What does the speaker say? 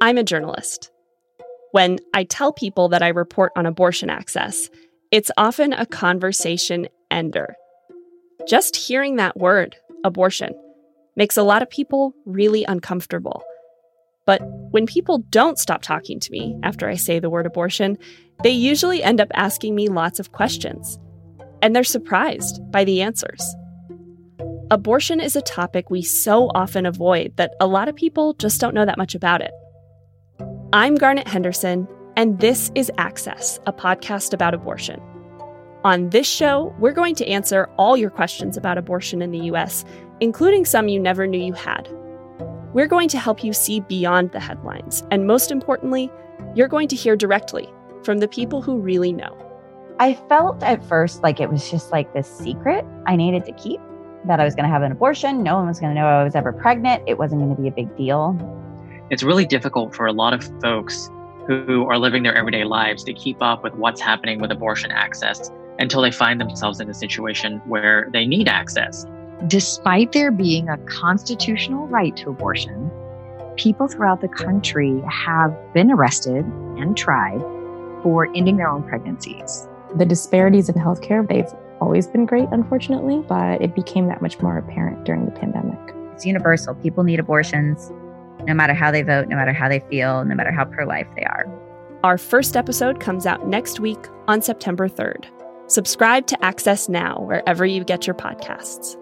I'm a journalist. When I tell people that I report on abortion access, it's often a conversation ender. Just hearing that word, abortion, makes a lot of people really uncomfortable. But when people don't stop talking to me after I say the word abortion, they usually end up asking me lots of questions. And they're surprised by the answers. Abortion is a topic we so often avoid that a lot of people just don't know that much about it. I'm Garnet Henderson, and this is Access, a podcast about abortion. On this show, we're going to answer all your questions about abortion in the US, including some you never knew you had. We're going to help you see beyond the headlines, and most importantly, you're going to hear directly from the people who really know. I felt at first like it was just like this secret I needed to keep that I was going to have an abortion. No one was going to know I was ever pregnant. It wasn't going to be a big deal. It's really difficult for a lot of folks who are living their everyday lives to keep up with what's happening with abortion access until they find themselves in a situation where they need access. Despite there being a constitutional right to abortion, people throughout the country have been arrested and tried for ending their own pregnancies. The disparities in healthcare, they've always been great, unfortunately, but it became that much more apparent during the pandemic. It's universal. People need abortions no matter how they vote, no matter how they feel, no matter how pro life they are. Our first episode comes out next week on September 3rd. Subscribe to Access Now wherever you get your podcasts.